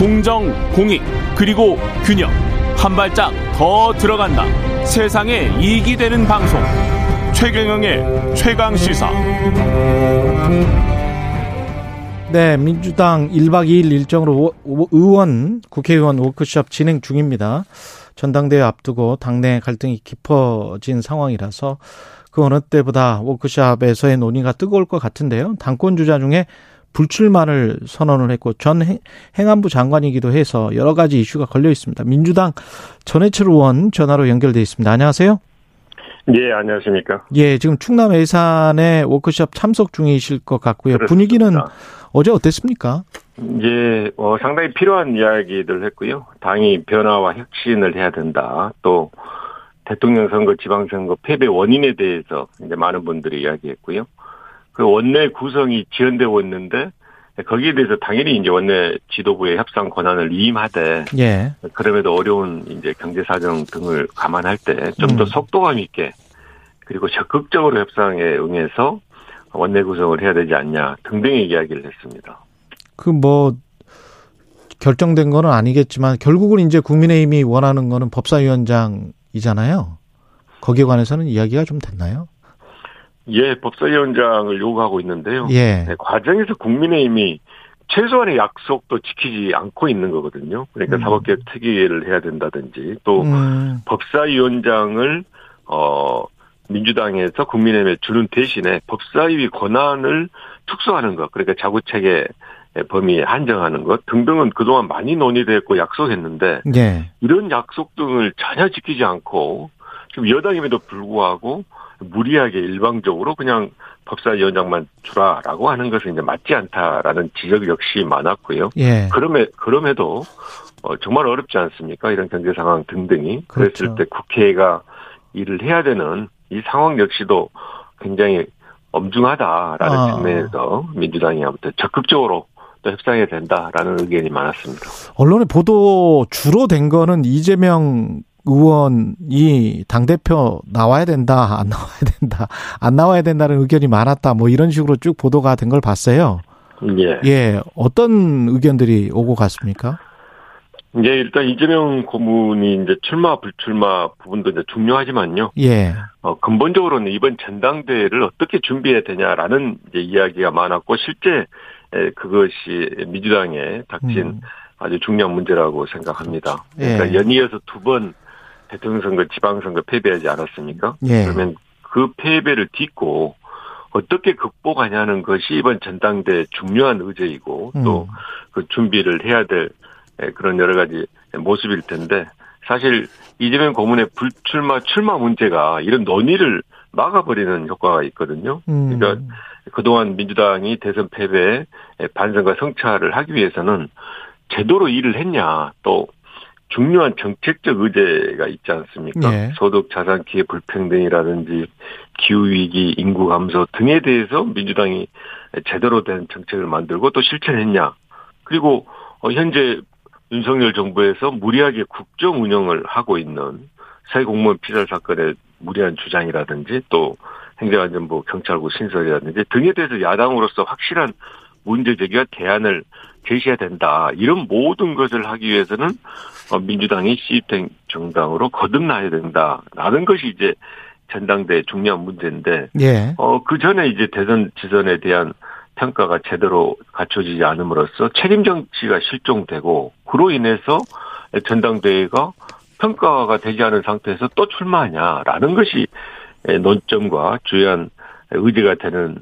공정, 공익, 그리고 균형. 한 발짝 더 들어간다. 세상에 이익이 되는 방송. 최경영의 최강 시사. 네, 민주당 1박 2일 일정으로 의원, 국회의원 워크숍 진행 중입니다. 전당대회 앞두고 당내 갈등이 깊어진 상황이라서 그 어느 때보다 워크숍에서의 논의가 뜨거울 것 같은데요. 당권 주자 중에 불출마를 선언을 했고 전 행 안부 장관이기도 해서 여러 가지 이슈가 걸려 있습니다. 민주당 전해철 의원 전화로 연결돼 있습니다. 안녕하세요. 예, 안녕하십니까. 예, 지금 충남 예산에 워크숍 참석 중이실 것 같고요. 그렇습니다. 분위기는 어제 어땠습니까? 예, 어, 상당히 필요한 이야기들 했고요. 당이 변화와 혁신을 해야 된다. 또 대통령 선거, 지방선거 패배 원인에 대해서 이제 많은 분들이 이야기했고요. 그 원내 구성이 지연되고 있는데 거기에 대해서 당연히 이제 원내 지도부의 협상 권한을 위임하되 예. 그럼에도 어려운 이제 경제 사정 등을 감안할 때 좀더 음. 속도감 있게 그리고 적극적으로 협상에 응해서 원내 구성을 해야 되지 않냐 등등의 이야기를 했습니다. 그 뭐 결정된 거는 아니겠지만 결국은 이제 국민의힘이 원하는 거는 법사위원장이잖아요. 거기에 관해서는 이야기가 좀 됐나요? 예, 법사위원장을 요구하고 있는데요. 예. 네, 과정에서 국민의힘이 최소한의 약속도 지키지 않고 있는 거거든요. 그러니까 음. 사법개혁 특위를 해야 된다든지 또 음. 법사위원장을 어 민주당에서 국민의힘에 주는 대신에 법사위 권한을 축소하는 것, 그러니까 자구체계 범위에 한정하는 것 등등은 그동안 많이 논의됐고 약속했는데 예. 이런 약속 등을 전혀 지키지 않고 지금 여당임에도 불구하고 무리하게 일방적으로 그냥 법사위원장만 주라라고 하는 것은 이제 맞지 않다라는 지적 역시 많았고요. 예. 그럼에 그럼에도 어, 정말 어렵지 않습니까? 이런 경제 상황 등등이 그렇죠. 그랬을 때 국회가 일을 해야 되는 이 상황 역시도 굉장히 엄중하다라는 아. 측면에서 민주당이 아무튼 적극적으로 또 협상해야 된다라는 의견이 많았습니다. 언론의 보도 주로 된 거는 이재명 의원이 당대표 나와야 된다, 안 나와야 된다, 안 나와야 된다는 의견이 많았다, 뭐 이런 식으로 쭉 보도가 된 걸 봤어요. 예. 예. 어떤 의견들이 오고 갔습니까? 이제 일단 이재명 고문이 이제 출마 불출마 부분도 이제 중요하지만요. 예. 어, 근본적으로는 이번 전당대회를 어떻게 준비해야 되냐라는 이제 이야기가 많았고 실제 그것이 민주당에 닥친 음. 아주 중요한 문제라고 생각합니다. 예. 그러니까 연이어서 두번 대통령 선거, 지방 선거 패배하지 않았습니까? 예. 그러면 그 패배를 딛고 어떻게 극복하냐는 것이 이번 전당대 중요한 의제이고 음. 또그 준비를 해야 될 그런 여러 가지 모습일 텐데 사실 이재명 고문의 불출마 출마 문제가 이런 논의를 막아버리는 효과가 있거든요. 음. 그러니까 그동안 민주당이 대선 패배에 반성과 성찰을 하기 위해서는 제대로 일을 했냐 또 중요한 정책적 의제가 있지 않습니까? 네. 소득 자산 기회 불평등이라든지 기후 위기, 인구 감소 등에 대해서 민주당이 제대로 된 정책을 만들고 또 실천했냐? 그리고 어, 현재 윤석열 정부에서 무리하게 국정 운영을 하고 있는 새 공무원 피살 사건의 무리한 주장이라든지 또 행정안전부 경찰국 신설이라든지 등에 대해서 야당으로서 확실한 문제 제기와 대안을 제시해야 된다. 이런 모든 것을 하기 위해서는 어, 민주당이 시입된 정당으로 거듭나야 된다라는 것이 이제 전당대 중요한 문제인데, 예. 어, 그 전에 이제 대선 지선에 대한 평가가 제대로 갖춰지지 않음으로써 책임 정치가 실종되고, 그로 인해서 전당대회가 평가가 되지 않은 상태에서 또 출마하냐라는 것이 논점과 주요한 의제가 되는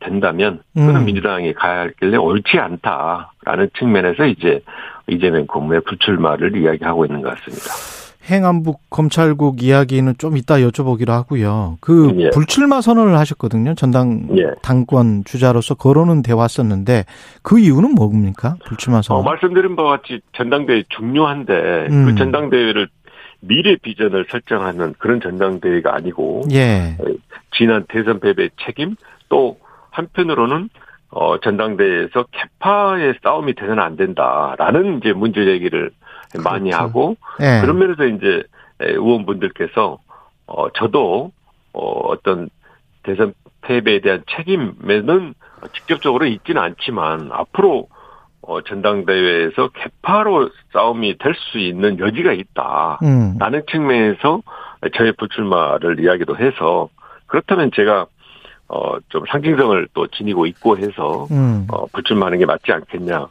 된다면 그는 음. 민주당이 가야 할길래 옳지 않다라는 측면에서 이제 이재명 고문의 불출마를 이야기하고 있는 것 같습니다. 행안부 검찰국 이야기는 좀 이따 여쭤보기로 하고요. 그 예. 불출마 선언을 하셨거든요. 전당 예. 당권 주자로서 거론은 돼 왔었는데 그 이유는 뭡니까? 불출마 선언. 어, 말씀드린 바와 같이 전당대회 중요한데 음. 그 전당대회를 미래 비전을 설정하는 그런 전당대회가 아니고 예. 지난 대선 패배 책임 또 한편으로는 어 전당대회에서 캐파의 싸움이 되서는 안 된다라는 이제 문제 제기를 그렇죠. 많이 하고 네. 그런 면에서 이제 의원분들께서 어 저도 어 어떤 대선 패배에 대한 책임에는 직접적으로 있지는 않지만 앞으로 어, 전당대회에서 개파로 싸움이 될 수 있는 여지가 있다. 음. 라는 측면에서 저의 불출마를 이야기도 해서 그렇다면 제가 어, 좀 상징성을 또 지니고 있고 해서 음. 어, 불출마하는 게 맞지 않겠냐.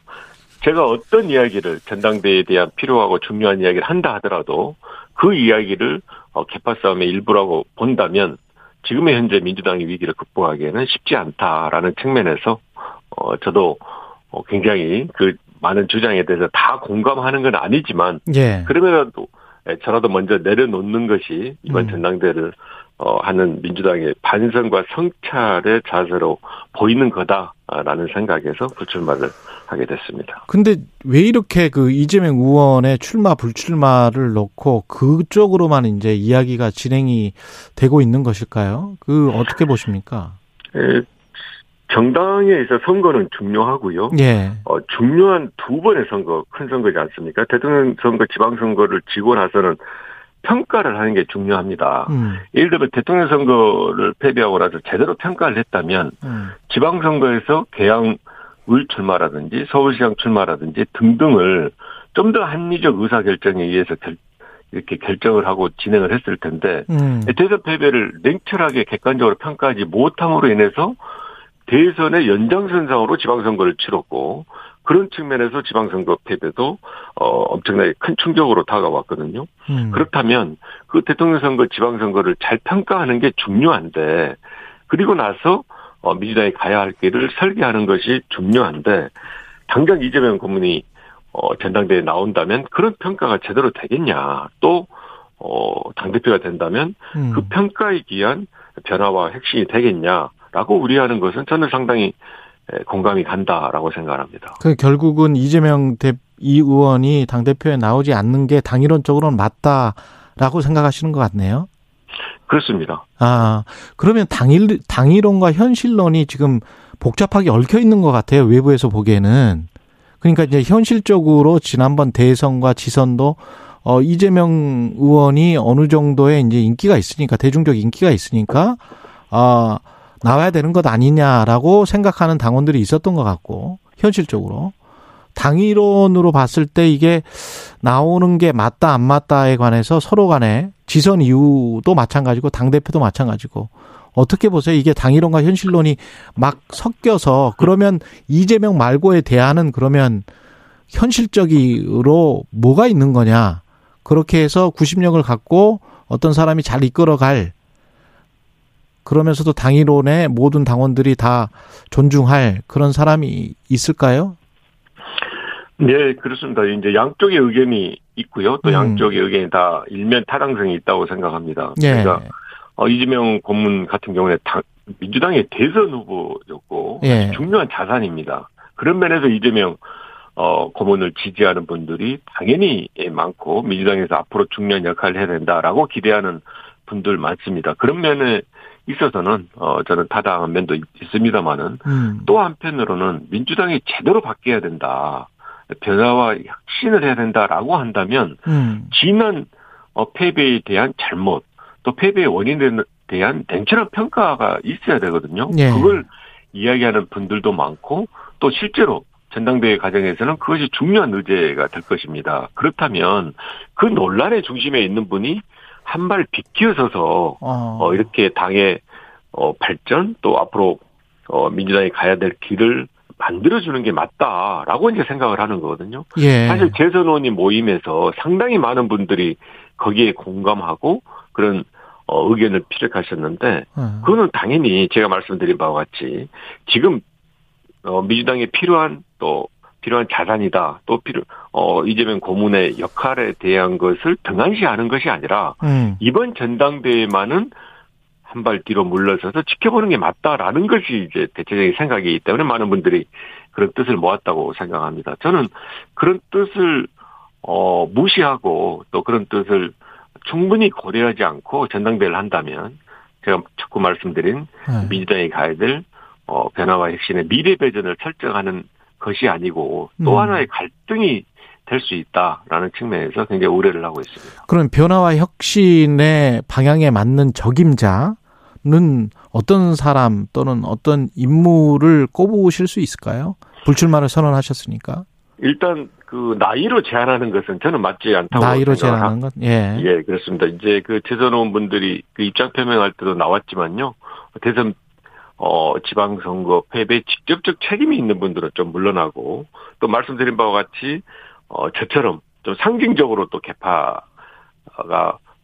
제가 어떤 이야기를 전당대회에 대한 필요하고 중요한 이야기를 한다 하더라도 그 이야기를 어, 개파 싸움의 일부라고 본다면 지금의 현재 민주당의 위기를 극복하기에는 쉽지 않다라는 측면에서 어, 저도 어, 굉장히 그 많은 주장에 대해서 다 공감하는 건 아니지만 예. 그러면도 예, 저라도 먼저 내려놓는 것이 이번 음. 전당대회를 어, 하는 민주당의 반성과 성찰의 자세로 보이는 거다라는 생각에서 불출마를 하게 됐습니다. 근데 왜 이렇게 그 이재명 의원의 출마 불출마를 놓고 그쪽으로만 이제 이야기가 진행이 되고 있는 것일까요? 그 어떻게 보십니까? 예, 정당에 있어 선거는 중요하고요. 예. 어, 중요한 두 번의 선거, 큰 선거지 않습니까? 대통령 선거, 지방선거를 지고 나서는 평가를 하는 게 중요합니다. 음. 예를 들면 대통령 선거를 패배하고 나서 제대로 평가를 했다면 음. 지방선거에서 개항 을 출마라든지 서울시장 출마라든지 등등을 좀 더 합리적 의사결정에 의해서 결, 이렇게 결정을 하고 진행을 했을 텐데 음. 대선 패배를 냉철하게 객관적으로 평가하지 못함으로 인해서 대선의 연장선상으로 지방선거를 치렀고 그런 측면에서 지방선거 패배도 어 엄청나게 큰 충격으로 다가왔거든요. 음. 그렇다면 그 대통령 선거, 지방선거를 잘 평가하는 게 중요한데 그리고 나서 어 민주당이 가야 할 길을 설계하는 것이 중요한데 당장 이재명 고문이 어 전당대회에 나온다면 그런 평가가 제대로 되겠냐 또 어, 당대표가 된다면 음. 그 평가에 기한 변화와 핵심이 되겠냐 라고 우려하는 것은 저는 상당히 공감이 간다라고 생각합니다. 그 결국은 이재명 대, 이 의원이 당 대표에 나오지 않는 게 당이론적으로는 맞다라고 생각하시는 것 같네요. 그렇습니다. 아, 그러면 당일, 당이론과 현실론이 지금 복잡하게 얽혀 있는 것 같아요. 외부에서 보기에는. 그러니까 이제 현실적으로 지난번 대선과 지선도 어, 이재명 의원이 어느 정도의 이제 인기가 있으니까, 대중적 인기가 있으니까, 아, 어, 나와야 되는 것 아니냐라고 생각하는 당원들이 있었던 것 같고 현실적으로 당이론으로 봤을 때 이게 나오는 게 맞다 안 맞다에 관해서 서로 간에 지선 이유도 마찬가지고 당 대표도 마찬가지고 어떻게 보세요? 이게 당이론과 현실론이 막 섞여서 그러면 이재명 말고의 대안은 그러면 현실적으로 뭐가 있는 거냐? 그렇게 해서 구심력을 갖고 어떤 사람이 잘 이끌어갈 그러면서도 당일론에 모든 당원들이 다 존중할 그런 사람이 있을까요? 네, 그렇습니다. 이제 양쪽의 의견이 있고요. 또 음. 양쪽의 의견이 다 일면 타당성이 있다고 생각합니다. 예. 그러니까 어, 이재명 고문 같은 경우에 당, 민주당의 대선 후보였고 예. 중요한 자산입니다. 그런 면에서 이재명 어, 고문을 지지하는 분들이 당연히 많고 민주당에서 앞으로 중요한 역할을 해야 된다라고 기대하는 분들 많습니다. 그런 면에 있어서는 어 저는 타당한 면도 있습니다만은 음. 또 한편으로는 민주당이 제대로 바뀌어야 된다. 변화와 혁신을 해야 된다라고 한다면 음. 지난 어 패배에 대한 잘못 또 패배의 원인에 대한 냉철한 평가가 있어야 되거든요. 예. 그걸 이야기하는 분들도 많고 또 실제로 전당대회 과정에서는 그것이 중요한 의제가 될 것입니다. 그렇다면 그 논란의 중심에 있는 분이 한 발 비키어서서 어. 어, 이렇게 당의 어, 발전 또 앞으로 어, 민주당이 가야 될 길을 만들어주는 게 맞다라고 이제 생각을 하는 거거든요. 예. 사실 재선원이 모임에서 상당히 많은 분들이 거기에 공감하고 그런 어, 의견을 피력하셨는데 음. 그거는 당연히 제가 말씀드린 바와 같이 지금 어, 민주당에 필요한 또 필요한 자산이다. 또 필요 어 이재명 고문의 역할에 대한 것을 등한시하는 것이 아니라 음. 이번 전당대회만은 한 발 뒤로 물러서서 지켜보는 게 맞다라는 것이 이제 대체적인 생각이기 때문에 많은 분들이 그런 뜻을 모았다고 생각합니다. 저는 그런 뜻을 어 무시하고 또 그런 뜻을 충분히 고려하지 않고 전당대회를 한다면 제가 자꾸 말씀드린 네. 민주당이 가야 될 어, 변화와 혁신의 미래 배전을 설정하는 것이 아니고 또 음. 하나의 갈등이 될 수 있다라는 측면에서 굉장히 우려를 하고 있습니다. 그럼 변화와 혁신의 방향에 맞는 적임자는 어떤 사람 또는 어떤 인물을 꼽으실 수 있을까요? 불출마를 선언하셨으니까. 일단 그 나이로 제한하는 것은 저는 맞지 않다고 나이로 제한하는 것, 예, 예 그렇습니다. 이제 그 대선 의원분들이 그 입장 표명할 때도 나왔지만요. 대선 어 지방선거 패배 직접적 책임이 있는 분들은 좀 물러나고 또 말씀드린 바와 같이 어 저처럼 좀 상징적으로 또 개파가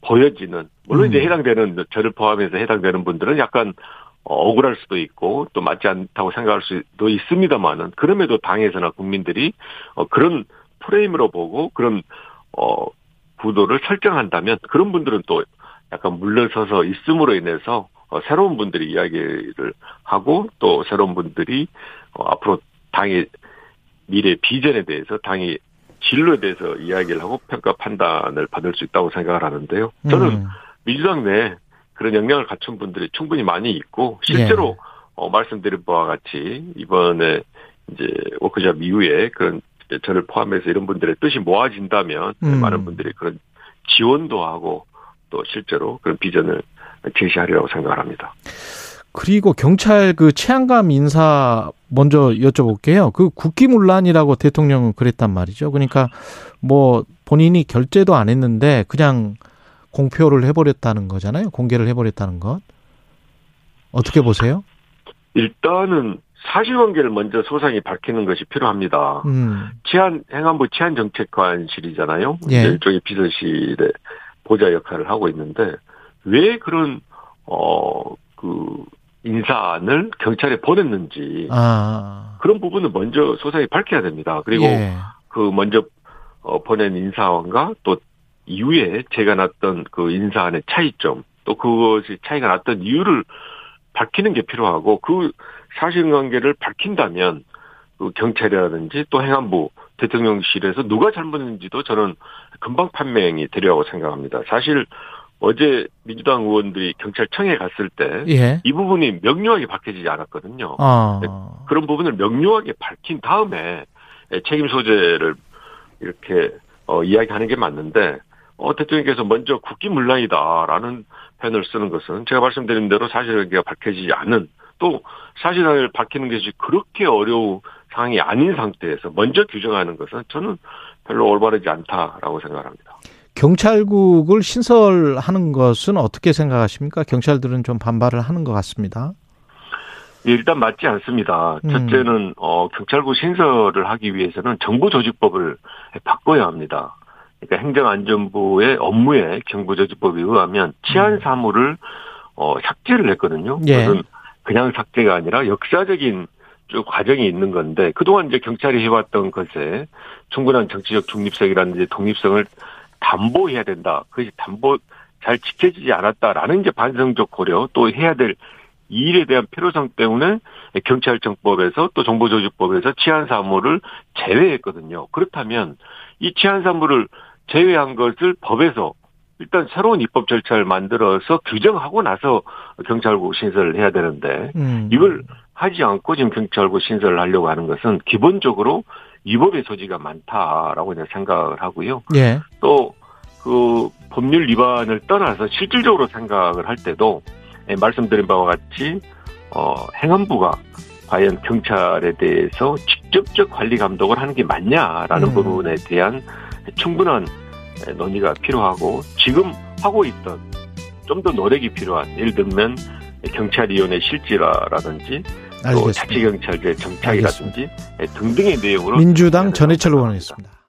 보여지는 물론 음. 이제 해당되는 저를 포함해서 해당되는 분들은 약간 어, 억울할 수도 있고 또 맞지 않다고 생각할 수도 있습니다만은 그럼에도 당에서나 국민들이 어, 그런 프레임으로 보고 그런 어 구도를 설정한다면 그런 분들은 또 약간 물러서서 있음으로 인해서 어, 새로운 분들이 이야기를 하고 또 새로운 분들이 어, 앞으로 당의 미래 비전에 대해서 당의 진로에 대해서 이야기를 하고 평가 판단을 받을 수 있다고 생각을 하는데요. 저는 음. 민주당 내 그런 역량을 갖춘 분들이 충분히 많이 있고 실제로 예. 어, 말씀드린 바와 같이 이번에 이제 워크샵 이후에 그런 저를 포함해서 이런 분들의 뜻이 모아진다면 음. 많은 분들이 그런 지원도 하고 또 실제로 그런 비전을 제시하리라고 생각을 합니다. 그리고 경찰 그 치안감 인사 먼저 여쭤볼게요. 그 국기문란이라고 대통령은 그랬단 말이죠. 그러니까 뭐 본인이 결재도 안 했는데 그냥 공표를 해버렸다는 거잖아요. 공개를 해버렸다는 것. 어떻게 보세요? 일단은 사실관계를 먼저 소상히 밝히는 것이 필요합니다. 음. 치안 행안부 치안정책관실이잖아요. 예. 일종의 비서실의 보좌 역할을 하고 있는데 왜 그런 어그 인사안을 경찰에 보냈는지 아. 그런 부분은 먼저 소상히 밝혀야 됩니다. 그리고 예. 그 먼저 어, 보낸 인사안과 또 이후에 제가 났던 그 인사안의 차이점 또 그것이 차이가 났던 이유를 밝히는 게 필요하고 그 사실관계를 밝힌다면 그 경찰이라든지 또 행안부 대통령실에서 누가 잘못했는지도 저는 금방 판명이 되리라고 생각합니다. 사실 어제 민주당 의원들이 경찰청에 갔을 때이 예. 부분이 명료하게 밝혀지지 않았거든요. 아. 네, 그런 부분을 명료하게 밝힌 다음에 책임 소재를 이렇게 어, 이야기하는 게 맞는데 어, 대통령께서 먼저 국기문란이다라는 표현을 쓰는 것은 제가 말씀드린 대로 사실관계가 밝혀지지 않은 또 사실을 밝히는 것이 그렇게 어려운 상황이 아닌 상태에서 먼저 규정하는 것은 저는 별로 올바르지 않다라고 생각합니다. 경찰국을 신설하는 것은 어떻게 생각하십니까? 경찰들은 좀 반발을 하는 것 같습니다. 예, 일단 맞지 않습니다. 음. 첫째는 어, 경찰국 신설을 하기 위해서는 정부조직법을 바꿔야 합니다. 그러니까 행정안전부의 업무에 정부조직법에 의하면 치안 음. 사무를 어, 삭제를 했거든요. 예. 그것은 그냥 삭제가 아니라 역사적인 쭉 과정이 있는 건데 그동안 이제 경찰이 해왔던 것에 충분한 정치적 중립성이라든지 독립성을 담보해야 된다. 그것이 담보 잘 지켜지지 않았다라는 이제 반성적 고려 또 해야 될 일에 대한 필요성 때문에 경찰청법에서 또 정보조직법에서 치안사무를 제외했거든요. 그렇다면 이 치안사무를 제외한 것을 법에서 일단 새로운 입법 절차를 만들어서 규정하고 나서 경찰국 신설을 해야 되는데 음. 이걸 하지 않고 지금 경찰국 신설을 하려고 하는 것은 기본적으로 위법의 소지가 많다라고 생각을 하고요. 예. 또그 법률 위반을 떠나서 실질적으로 생각을 할 때도 예, 말씀드린 바와 같이 어 행안부가 과연 경찰에 대해서 직접적 관리 감독을 하는 게 맞냐라는 음. 부분에 대한 충분한 논의가 필요하고 지금 하고 있던 좀 더 노력이 필요한 예를 들면 경찰위원회 실질화라든지 또 자치경찰제 정착이라든지 등등의 내용으로 민주당 전해철 의원이었습니다.